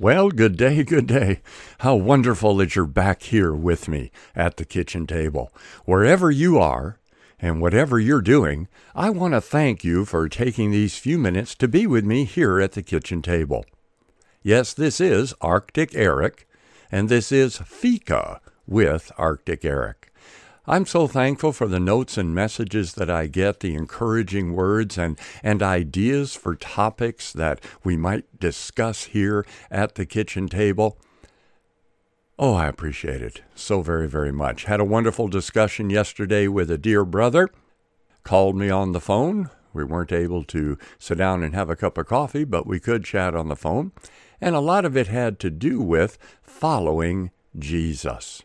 Well, good day, good day. How wonderful that you're back here with me at the kitchen table. Wherever you are and whatever you're doing, I want to thank you for taking these few minutes to be with me here at the kitchen table. Yes, this is Arctic Eric, and this is Fika with Arctic Eric. I'm so thankful for the notes and messages that I get, the encouraging words and, and ideas for topics that we might discuss here at the kitchen table. Oh, I appreciate it so very, very much. Had a wonderful discussion yesterday with a dear brother. Called me on the phone. We weren't able to sit down and have a cup of coffee, but we could chat on the phone. And a lot of it had to do with following Jesus.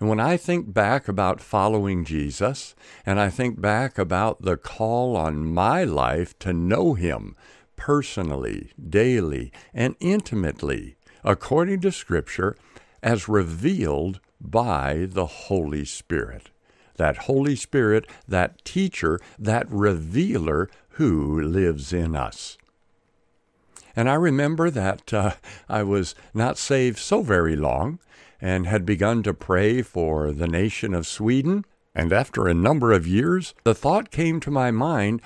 And when I think back about following Jesus, and I think back about the call on my life to know Him personally, daily, and intimately, according to Scripture, as revealed by the Holy Spirit. That Holy Spirit, that teacher, that revealer who lives in us. And I remember that uh, I was not saved so very long and had begun to pray for the nation of Sweden. And after a number of years, the thought came to my mind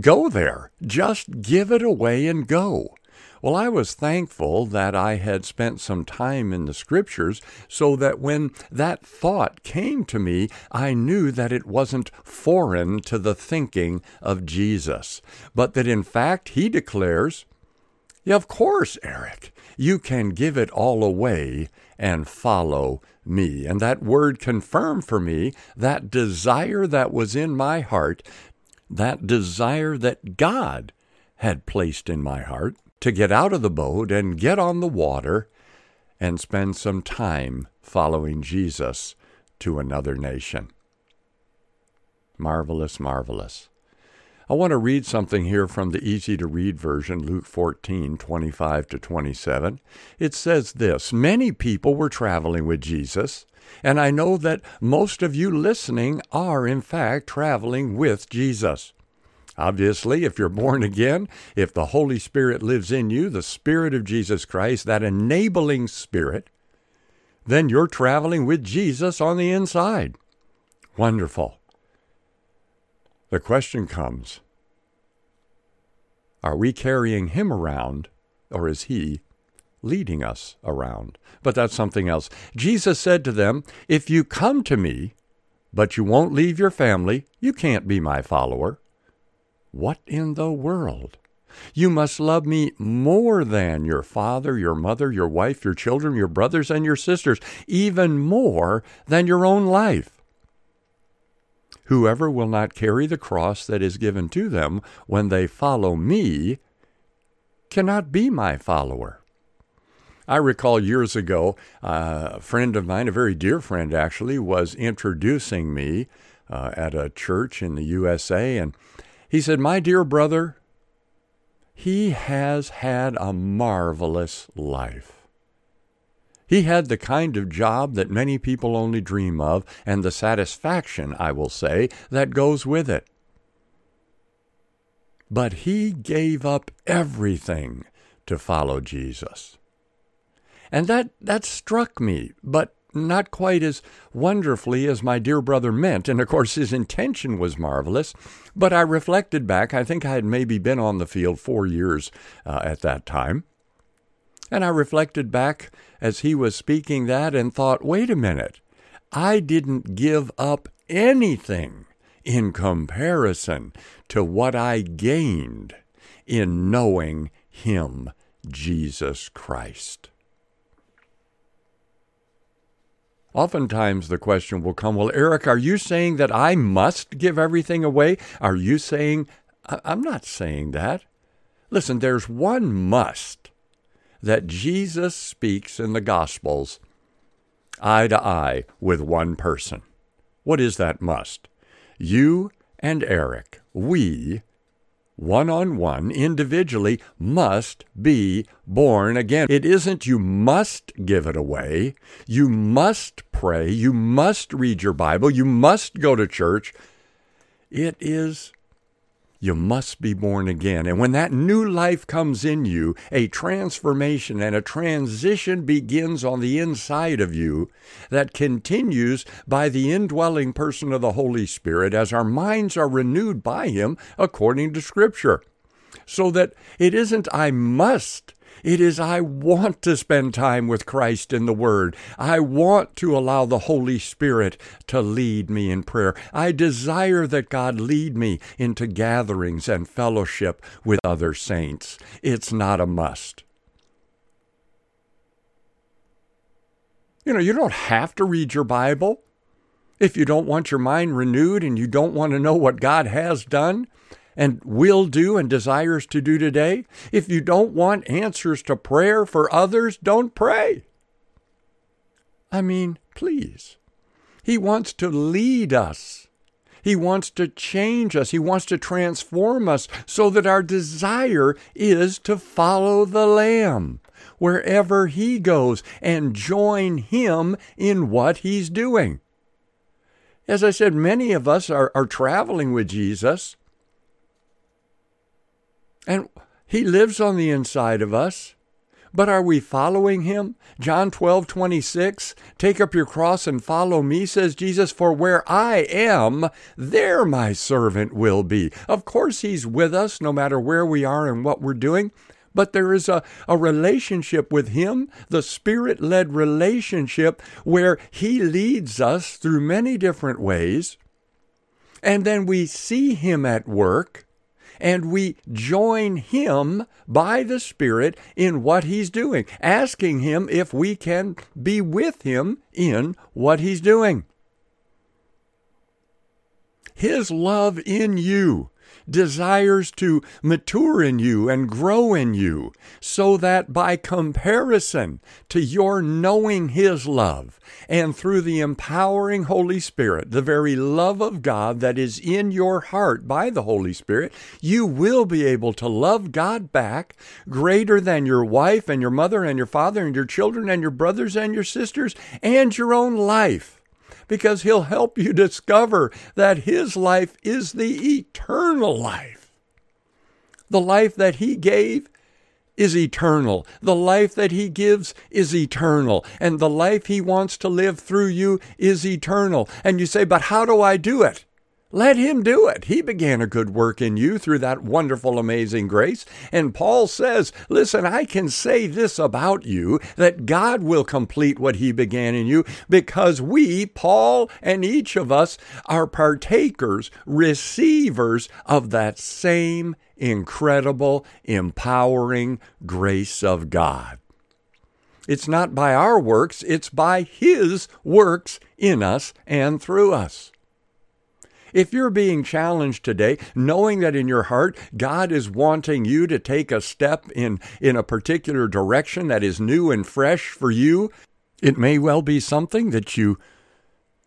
go there, just give it away and go. Well, I was thankful that I had spent some time in the scriptures so that when that thought came to me, I knew that it wasn't foreign to the thinking of Jesus, but that in fact he declares, yeah, of course, Eric, you can give it all away and follow me. And that word confirmed for me that desire that was in my heart, that desire that God had placed in my heart to get out of the boat and get on the water and spend some time following Jesus to another nation. Marvelous, marvelous. I want to read something here from the easy to read version, Luke 14, 25 to 27. It says this Many people were traveling with Jesus, and I know that most of you listening are, in fact, traveling with Jesus. Obviously, if you're born again, if the Holy Spirit lives in you, the Spirit of Jesus Christ, that enabling Spirit, then you're traveling with Jesus on the inside. Wonderful. The question comes Are we carrying him around, or is he leading us around? But that's something else. Jesus said to them, If you come to me, but you won't leave your family, you can't be my follower. What in the world? You must love me more than your father, your mother, your wife, your children, your brothers, and your sisters, even more than your own life. Whoever will not carry the cross that is given to them when they follow me cannot be my follower. I recall years ago, uh, a friend of mine, a very dear friend actually, was introducing me uh, at a church in the USA, and he said, My dear brother, he has had a marvelous life. He had the kind of job that many people only dream of, and the satisfaction, I will say, that goes with it. But he gave up everything to follow Jesus. And that, that struck me, but not quite as wonderfully as my dear brother meant. And of course, his intention was marvelous. But I reflected back, I think I had maybe been on the field four years uh, at that time. And I reflected back as he was speaking that and thought, wait a minute, I didn't give up anything in comparison to what I gained in knowing Him, Jesus Christ. Oftentimes the question will come, Well, Eric, are you saying that I must give everything away? Are you saying, I'm not saying that. Listen, there's one must that Jesus speaks in the Gospels eye to eye with one person. What is that must? You and Eric, we, one on one, individually, must be born again. It isn't you must give it away. You must pray. You must read your Bible. You must go to church. It is you must be born again. And when that new life comes in you, a transformation and a transition begins on the inside of you that continues by the indwelling person of the Holy Spirit as our minds are renewed by Him according to Scripture. So that it isn't I must it is, I want to spend time with Christ in the Word. I want to allow the Holy Spirit to lead me in prayer. I desire that God lead me into gatherings and fellowship with other saints. It's not a must. You know, you don't have to read your Bible. If you don't want your mind renewed and you don't want to know what God has done, and will do and desires to do today. If you don't want answers to prayer for others, don't pray. I mean, please. He wants to lead us. He wants to change us. He wants to transform us so that our desire is to follow the Lamb wherever He goes and join Him in what He's doing. As I said, many of us are, are traveling with Jesus and he lives on the inside of us. But are we following him? John 12, 26, take up your cross and follow me, says Jesus, for where I am, there my servant will be. Of course, he's with us no matter where we are and what we're doing, but there is a, a relationship with him, the spirit led relationship, where he leads us through many different ways. And then we see him at work and we join him by the Spirit in what he's doing, asking him if we can be with him in what he's doing. His love in you desires to mature in you and grow in you, so that by comparison to your knowing His love, and through the empowering Holy Spirit, the very love of God that is in your heart by the Holy Spirit, you will be able to love God back greater than your wife and your mother and your father and your children and your brothers and your sisters and your own life because He'll help you discover that His life is the eternal life. The life that He gave is eternal. The life that He gives is eternal. And the life He wants to live through you is eternal. And you say, but how do I do it? Let him do it. He began a good work in you through that wonderful, amazing grace. And Paul says, Listen, I can say this about you that God will complete what he began in you because we, Paul and each of us, are partakers, receivers of that same incredible, empowering grace of God. It's not by our works, it's by His works in us and through us. If you're being challenged today, knowing that in your heart God is wanting you to take a step in, in a particular direction that is new and fresh for you, it may well be something that you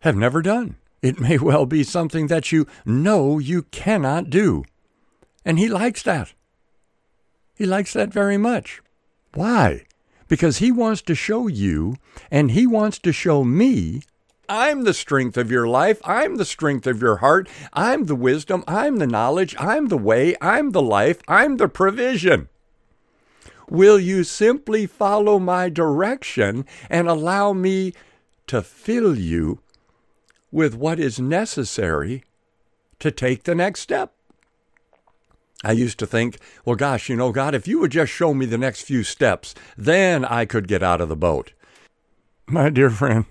have never done. It may well be something that you know you cannot do. And He likes that. He likes that very much. Why? Because He wants to show you and He wants to show me I'm the strength of your life. I'm the strength of your heart. I'm the wisdom. I'm the knowledge. I'm the way. I'm the life. I'm the provision. Will you simply follow my direction and allow me to fill you with what is necessary to take the next step? I used to think, well, gosh, you know, God, if you would just show me the next few steps, then I could get out of the boat. My dear friend,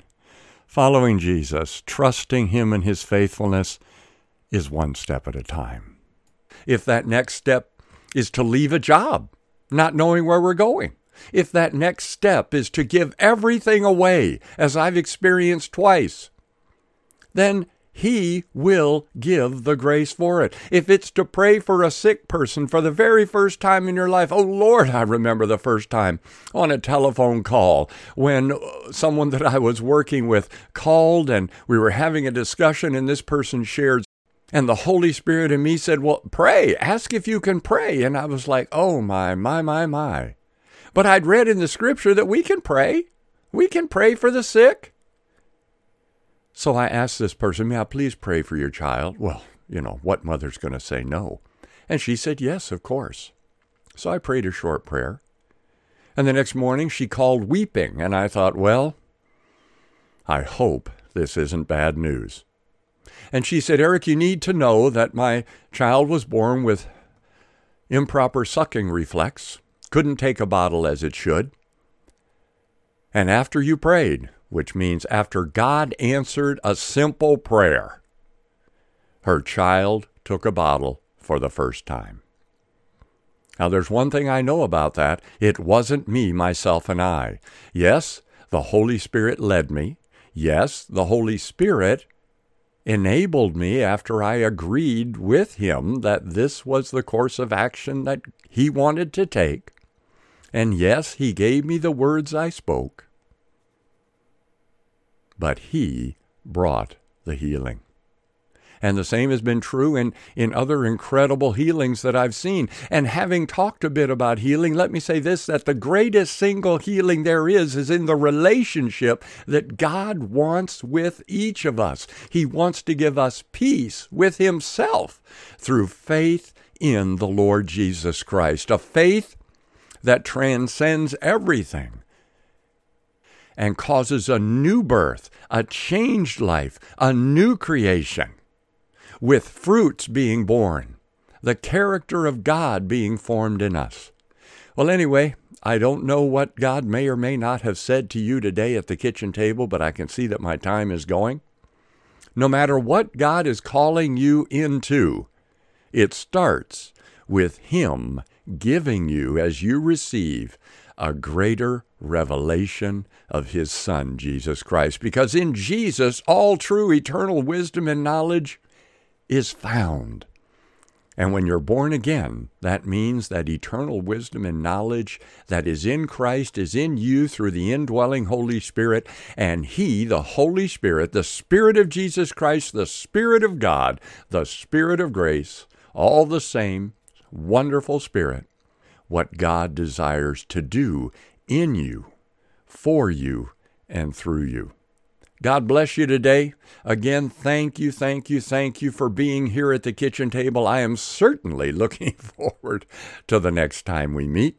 Following Jesus, trusting Him and His faithfulness, is one step at a time. If that next step is to leave a job, not knowing where we're going, if that next step is to give everything away, as I've experienced twice, then he will give the grace for it. If it's to pray for a sick person for the very first time in your life, oh Lord, I remember the first time on a telephone call when uh, someone that I was working with called and we were having a discussion, and this person shared. And the Holy Spirit in me said, Well, pray, ask if you can pray. And I was like, Oh my, my, my, my. But I'd read in the scripture that we can pray. We can pray for the sick. So I asked this person, May I please pray for your child? Well, you know, what mother's going to say no? And she said, Yes, of course. So I prayed a short prayer. And the next morning she called weeping, and I thought, Well, I hope this isn't bad news. And she said, Eric, you need to know that my child was born with improper sucking reflex, couldn't take a bottle as it should. And after you prayed, which means after God answered a simple prayer, her child took a bottle for the first time. Now, there's one thing I know about that. It wasn't me, myself, and I. Yes, the Holy Spirit led me. Yes, the Holy Spirit enabled me after I agreed with him that this was the course of action that he wanted to take. And yes, he gave me the words I spoke. But he brought the healing. And the same has been true in, in other incredible healings that I've seen. And having talked a bit about healing, let me say this that the greatest single healing there is is in the relationship that God wants with each of us. He wants to give us peace with Himself through faith in the Lord Jesus Christ, a faith that transcends everything and causes a new birth, a changed life, a new creation with fruits being born, the character of God being formed in us. Well, anyway, I don't know what God may or may not have said to you today at the kitchen table, but I can see that my time is going. No matter what God is calling you into, it starts with Him giving you, as you receive, a greater revelation of His Son, Jesus Christ. Because in Jesus, all true eternal wisdom and knowledge is found. And when you're born again, that means that eternal wisdom and knowledge that is in Christ is in you through the indwelling Holy Spirit. And He, the Holy Spirit, the Spirit of Jesus Christ, the Spirit of God, the Spirit of grace, all the same wonderful Spirit, what God desires to do in you, for you, and through you. God bless you today. Again, thank you, thank you, thank you for being here at the kitchen table. I am certainly looking forward to the next time we meet.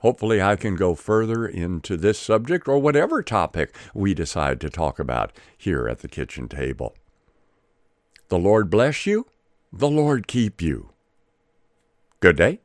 Hopefully, I can go further into this subject or whatever topic we decide to talk about here at the kitchen table. The Lord bless you. The Lord keep you. Good day.